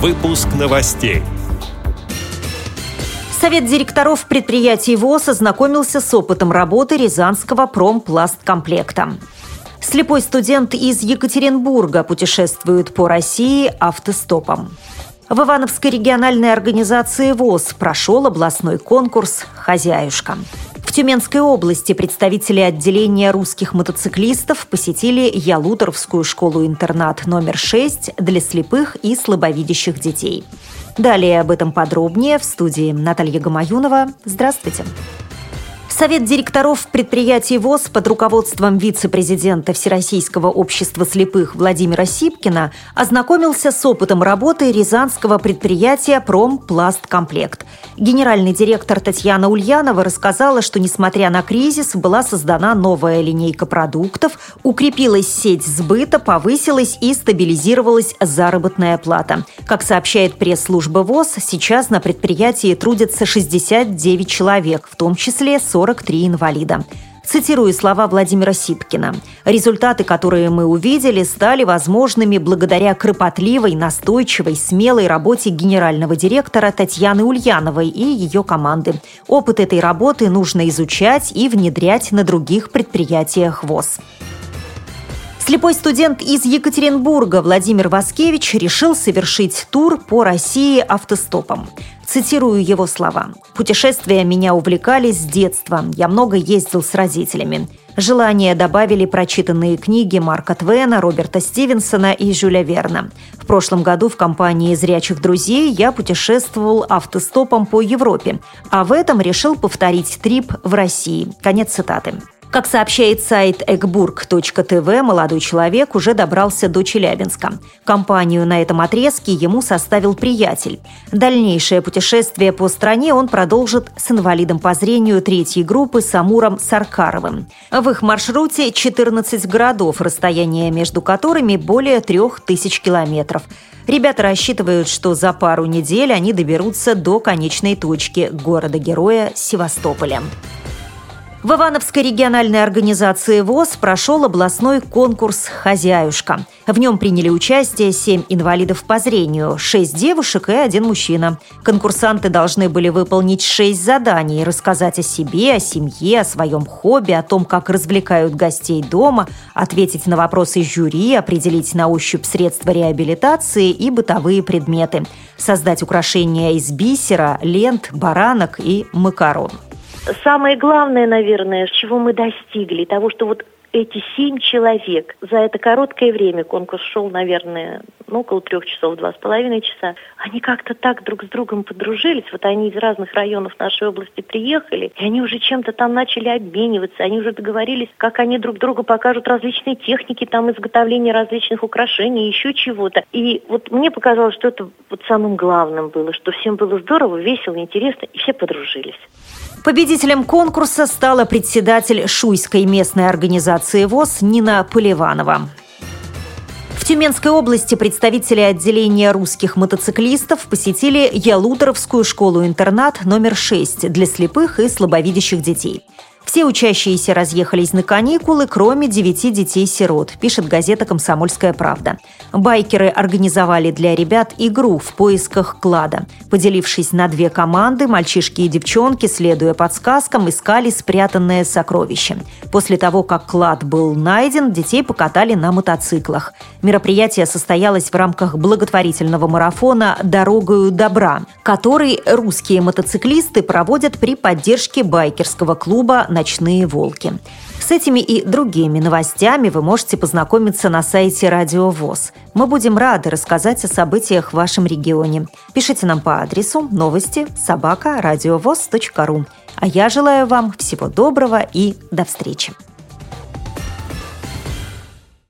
Выпуск новостей. Совет директоров предприятий ВОЗ ознакомился с опытом работы Рязанского промпласткомплекта. Слепой студент из Екатеринбурга путешествует по России автостопом. В Ивановской региональной организации ВОЗ прошел областной конкурс «Хозяюшка». Тюменской области представители отделения русских мотоциклистов посетили Ялуторовскую школу-интернат номер 6 для слепых и слабовидящих детей. Далее об этом подробнее в студии Наталья Гамаюнова. Здравствуйте. Совет директоров предприятий ВОЗ под руководством вице-президента Всероссийского общества слепых Владимира Сипкина ознакомился с опытом работы рязанского предприятия «Промпласткомплект». Генеральный директор Татьяна Ульянова рассказала, что, несмотря на кризис, была создана новая линейка продуктов, укрепилась сеть сбыта, повысилась и стабилизировалась заработная плата. Как сообщает пресс-служба ВОЗ, сейчас на предприятии трудятся 69 человек, в том числе 40 43 инвалида. Цитирую слова Владимира Сипкина. «Результаты, которые мы увидели, стали возможными благодаря кропотливой, настойчивой, смелой работе генерального директора Татьяны Ульяновой и ее команды. Опыт этой работы нужно изучать и внедрять на других предприятиях ВОЗ». Слепой студент из Екатеринбурга Владимир Васкевич решил совершить тур по России автостопом. Цитирую его слова. «Путешествия меня увлекали с детства. Я много ездил с родителями. Желание добавили прочитанные книги Марка Твена, Роберта Стивенсона и Жюля Верна. В прошлом году в компании «Зрячих друзей» я путешествовал автостопом по Европе, а в этом решил повторить трип в России. Конец цитаты. Как сообщает сайт ekburg.tv, молодой человек уже добрался до Челябинска. Компанию на этом отрезке ему составил приятель. Дальнейшее путешествие по стране он продолжит с инвалидом по зрению третьей группы Самуром Саркаровым. В их маршруте 14 городов, расстояние между которыми более 3000 километров. Ребята рассчитывают, что за пару недель они доберутся до конечной точки города-героя Севастополя. В Ивановской региональной организации ВОЗ прошел областной конкурс «Хозяюшка». В нем приняли участие семь инвалидов по зрению, шесть девушек и один мужчина. Конкурсанты должны были выполнить шесть заданий, рассказать о себе, о семье, о своем хобби, о том, как развлекают гостей дома, ответить на вопросы жюри, определить на ощупь средства реабилитации и бытовые предметы, создать украшения из бисера, лент, баранок и макарон самое главное, наверное, чего мы достигли, того, что вот эти семь человек за это короткое время, конкурс шел, наверное, ну, около трех часов, два с половиной часа, они как-то так друг с другом подружились. Вот они из разных районов нашей области приехали, и они уже чем-то там начали обмениваться, они уже договорились, как они друг другу покажут различные техники, там, изготовления различных украшений, еще чего-то. И вот мне показалось, что это вот самым главным было, что всем было здорово, весело, интересно, и все подружились. Победителем конкурса стала председатель Шуйской местной организации ВОЗ Нина Поливанова. В Тюменской области представители отделения русских мотоциклистов посетили Ялуторовскую школу-интернат номер 6 для слепых и слабовидящих детей – все учащиеся разъехались на каникулы, кроме девяти детей-сирот, пишет газета «Комсомольская правда». Байкеры организовали для ребят игру в поисках клада. Поделившись на две команды, мальчишки и девчонки, следуя подсказкам, искали спрятанное сокровище. После того, как клад был найден, детей покатали на мотоциклах. Мероприятие состоялось в рамках благотворительного марафона «Дорогою добра», который русские мотоциклисты проводят при поддержке байкерского клуба «Ночные волки». С этими и другими новостями вы можете познакомиться на сайте Радио ВОЗ. Мы будем рады рассказать о событиях в вашем регионе. Пишите нам по адресу новости собака ру. А я желаю вам всего доброго и до встречи.